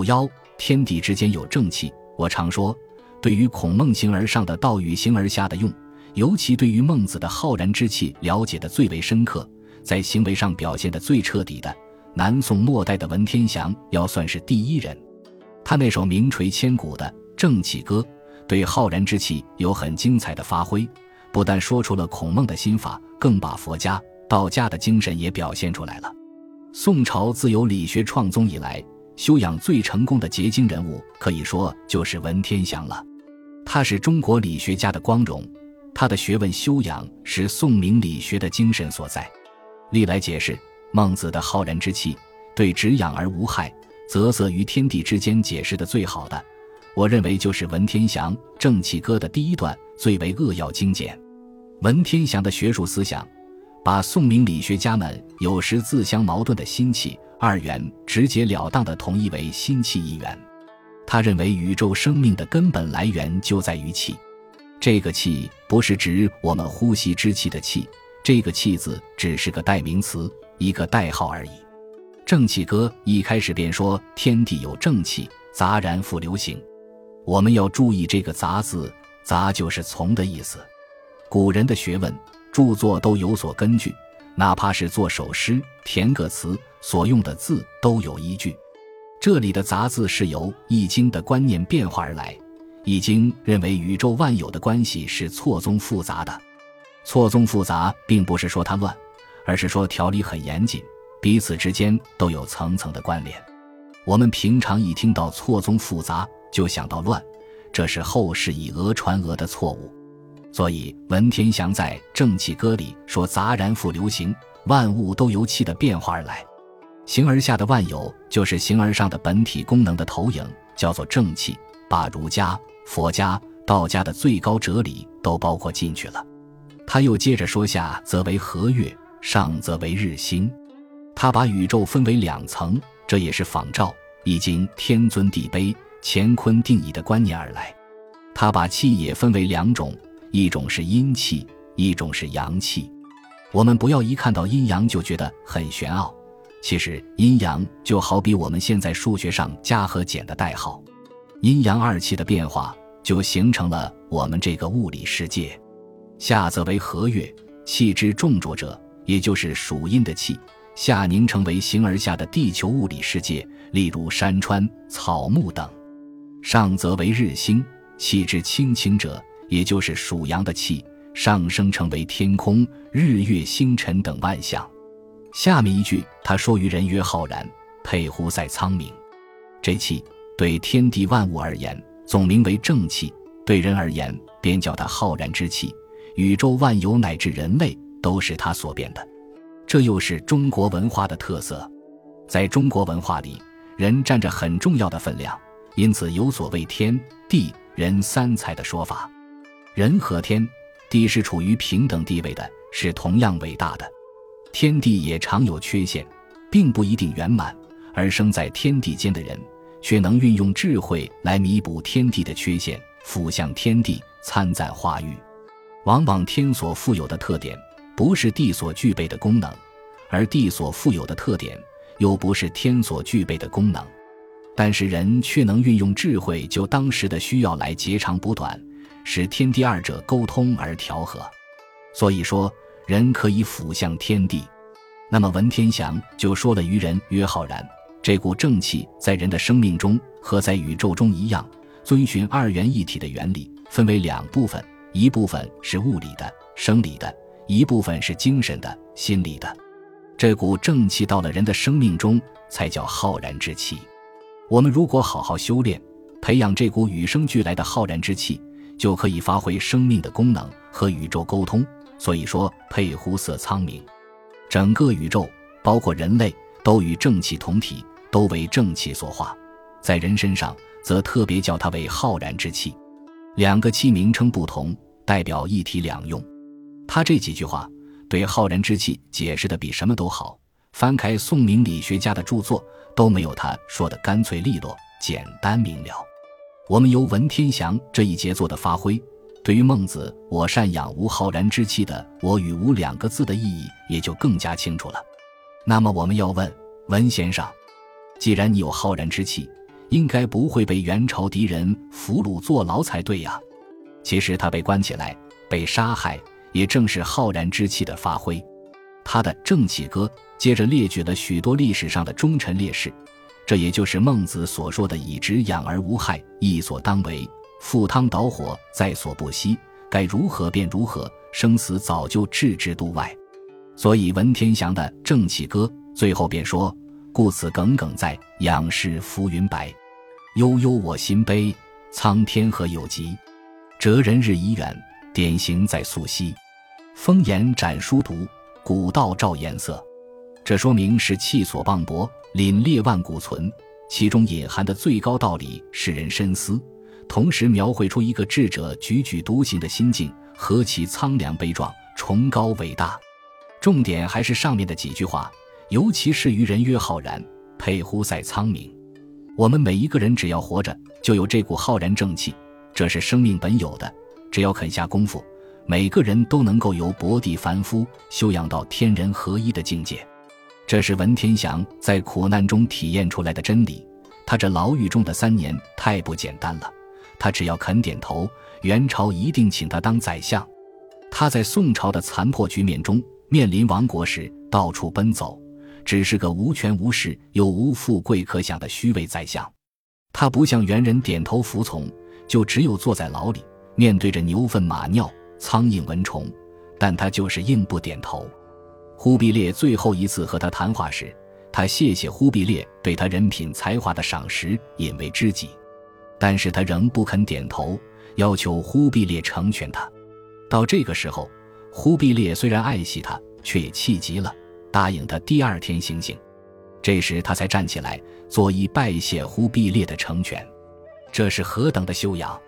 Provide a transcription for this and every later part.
五幺，天地之间有正气。我常说，对于孔孟形而上的道与形而下的用，尤其对于孟子的浩然之气了解的最为深刻，在行为上表现的最彻底的，南宋末代的文天祥要算是第一人。他那首名垂千古的《正气歌》，对浩然之气有很精彩的发挥，不但说出了孔孟的心法，更把佛家、道家的精神也表现出来了。宋朝自有理学创宗以来，修养最成功的结晶人物，可以说就是文天祥了。他是中国理学家的光荣，他的学问修养是宋明理学的精神所在。历来解释孟子的浩然之气，对止养而无害，泽泽于天地之间解释的最好的，我认为就是文天祥《正气歌》的第一段最为扼要精简。文天祥的学术思想。把宋明理学家们有时自相矛盾的心气二元直截了当地统一为心气一元。他认为宇宙生命的根本来源就在于气，这个气不是指我们呼吸之气的气，这个气字只是个代名词，一个代号而已。正气歌一开始便说天地有正气，杂然复流行。我们要注意这个“杂”字，“杂”就是从的意思。古人的学问。著作都有所根据，哪怕是作首诗、填个词所用的字都有依据。这里的“杂”字是由《易经》的观念变化而来，《易经》认为宇宙万有的关系是错综复杂的。错综复杂，并不是说它乱，而是说条理很严谨，彼此之间都有层层的关联。我们平常一听到错综复杂，就想到乱，这是后世以讹传讹的错误。所以，文天祥在《正气歌》里说：“杂然复流行，万物都由气的变化而来。形而下的万有，就是形而上的本体功能的投影，叫做正气。把儒家、佛家、道家的最高哲理都包括进去了。”他又接着说：“下则为和月，上则为日星。他把宇宙分为两层，这也是仿照《易经》天尊地卑、乾坤定义的观念而来。他把气也分为两种。”一种是阴气，一种是阳气。我们不要一看到阴阳就觉得很玄奥。其实阴阳就好比我们现在数学上加和减的代号，阴阳二气的变化就形成了我们这个物理世界。下则为和月，气之重浊者，也就是属阴的气，下凝成为形而下的地球物理世界，例如山川、草木等。上则为日星，气之轻清者。也就是属阳的气上升成为天空、日月星辰等万象。下面一句他说：“于人曰浩然，沛乎塞苍冥。”这气对天地万物而言，总名为正气；对人而言，便叫它浩然之气。宇宙万有乃至人类，都是他所变的。这又是中国文化的特色。在中国文化里，人占着很重要的分量，因此有所谓天地人三才的说法。人和天地是处于平等地位的，是同样伟大的。天地也常有缺陷，并不一定圆满。而生在天地间的人，却能运用智慧来弥补天地的缺陷，俯向天地，参赞化育。往往天所富有的特点，不是地所具备的功能；而地所富有的特点，又不是天所具备的功能。但是人却能运用智慧，就当时的需要来截长补短。使天地二者沟通而调和，所以说人可以俯向天地。那么文天祥就说了：“于人曰浩然，这股正气在人的生命中和在宇宙中一样，遵循二元一体的原理，分为两部分，一部分是物理的、生理的，一部分是精神的、心理的。这股正气到了人的生命中，才叫浩然之气。我们如果好好修炼，培养这股与生俱来的浩然之气。”就可以发挥生命的功能和宇宙沟通。所以说，佩乎色苍冥，整个宇宙包括人类都与正气同体，都为正气所化。在人身上，则特别叫它为浩然之气。两个气名称不同，代表一体两用。他这几句话对浩然之气解释的比什么都好。翻开宋明理学家的著作，都没有他说的干脆利落、简单明了。我们由文天祥这一杰作的发挥，对于孟子“我善养无浩然之气”的“我与无”两个字的意义也就更加清楚了。那么我们要问文先生：既然你有浩然之气，应该不会被元朝敌人俘虏坐牢才对呀。其实他被关起来、被杀害，也正是浩然之气的发挥。他的《正气歌》接着列举了许多历史上的忠臣烈士，这也就是孟子所说的“以直养而无害，亦所当为；赴汤蹈火，在所不惜。该如何便如何，生死早就置之度外。”所以文天祥的《正气歌》最后便说：“故此耿耿在，仰视浮云白。悠悠我心悲，苍天何有极？哲人日已远，典型在溯溪。风言展书读。”古道照颜色，这说明是气所磅礴，凛冽万古存。其中隐含的最高道理，使人深思。同时描绘出一个智者踽踽独行的心境，何其苍凉悲壮，崇高伟大。重点还是上面的几句话，尤其是“于人曰浩然，沛乎塞苍冥”。我们每一个人只要活着，就有这股浩然正气，这是生命本有的。只要肯下功夫。每个人都能够由薄地凡夫修养到天人合一的境界，这是文天祥在苦难中体验出来的真理。他这牢狱中的三年太不简单了，他只要肯点头，元朝一定请他当宰相。他在宋朝的残破局面中面临亡国时到处奔走，只是个无权无势又无富贵可享的虚伪宰相。他不向元人点头服从，就只有坐在牢里，面对着牛粪马尿。苍蝇蚊虫，但他就是硬不点头。忽必烈最后一次和他谈话时，他谢谢忽必烈对他人品才华的赏识，引为知己。但是他仍不肯点头，要求忽必烈成全他。到这个时候，忽必烈虽然爱惜他，却也气急了，答应他第二天行刑。这时他才站起来，作揖拜谢忽必烈的成全。这是何等的修养，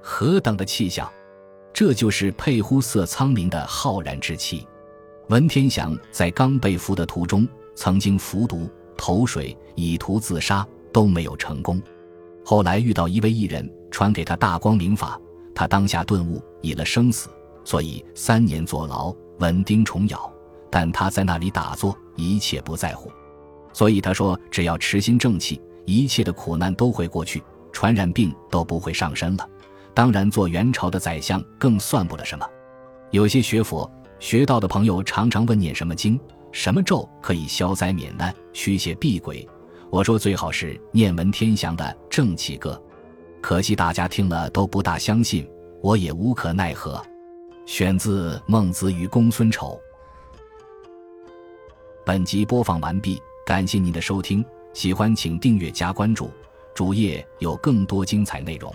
何等的气象！这就是佩忽色苍冥的浩然之气。文天祥在刚被俘的途中，曾经服毒、投水，以图自杀，都没有成功。后来遇到一位艺人，传给他大光明法，他当下顿悟，以了生死，所以三年坐牢，稳钉虫咬。但他在那里打坐，一切不在乎。所以他说，只要持心正气，一切的苦难都会过去，传染病都不会上身了。当然，做元朝的宰相更算不了什么。有些学佛学道的朋友常常问念什么经、什么咒可以消灾免难、驱邪避鬼。我说最好是念文天祥的《正气歌》，可惜大家听了都不大相信，我也无可奈何。选自《孟子与公孙丑》。本集播放完毕，感谢您的收听，喜欢请订阅加关注，主页有更多精彩内容。